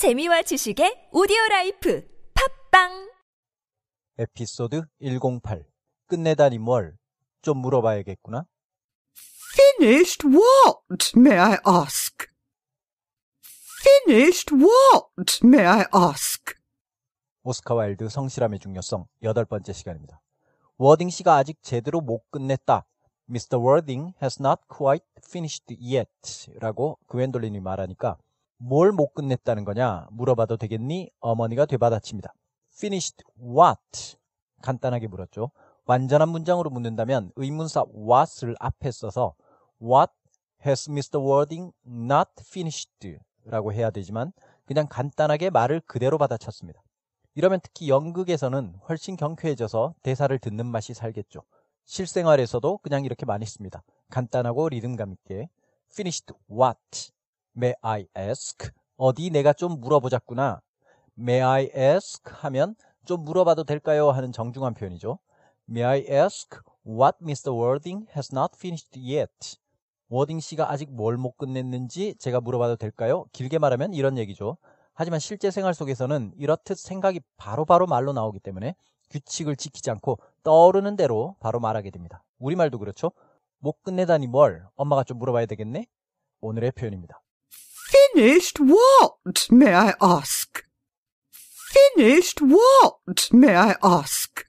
재미와 지식의 오디오 라이프 팟빵 에피소드 108 끝내다니 뭘 좀 물어봐야겠구나. Finished what, may I ask? Finished what, may I ask? 오스카 와일드 성실함의 중요성 여덟 번째 시간입니다. 워딩 씨가 아직 제대로 못 끝냈다. Mr. Worthing has not quite finished yet 라고 그웬돌린이 말하니까 뭘 못 끝냈다는 거냐 물어봐도 되겠니? 어머니가 되받아칩니다. Finished what? 간단하게 물었죠. 완전한 문장으로 묻는다면 의문사 what을 앞에 써서 What has Mr. Wording not finished? 라고 해야 되지만 그냥 간단하게 말을 그대로 받아쳤습니다. 이러면 특히 연극에서는 훨씬 경쾌해져서 대사를 듣는 맛이 살겠죠. 실생활에서도 그냥 이렇게 많이 씁니다. 간단하고 리듬감 있게 finished what? May I ask? 어디 내가 좀 물어보자꾸나. May I ask? 하면 좀 물어봐도 될까요? 하는 정중한 표현이죠. May I ask what Mr. Wording has not finished yet? 워딩 씨가 아직 뭘 못 끝냈는지 제가 물어봐도 될까요? 길게 말하면 이런 얘기죠. 하지만 실제 생활 속에서는 이렇듯 생각이 바로바로 바로 말로 나오기 때문에 규칙을 지키지 않고 떠오르는 대로 바로 말하게 됩니다. 우리말도 그렇죠? 못 끝내다니 뭘? 엄마가 좀 물어봐야 되겠네? 오늘의 표현입니다. Finished what, may I ask? Finished what, may I ask?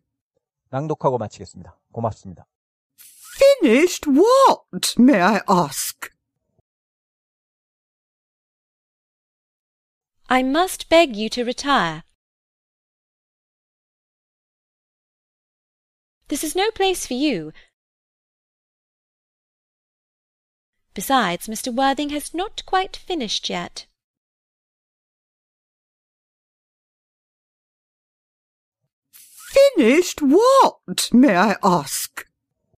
낭독하고 마치겠습니다. 고맙습니다. Finished what, may I ask? I must beg you to retire. This is no place for you. Besides, Mr. Worthing has not quite finished yet. Finished what, may I ask?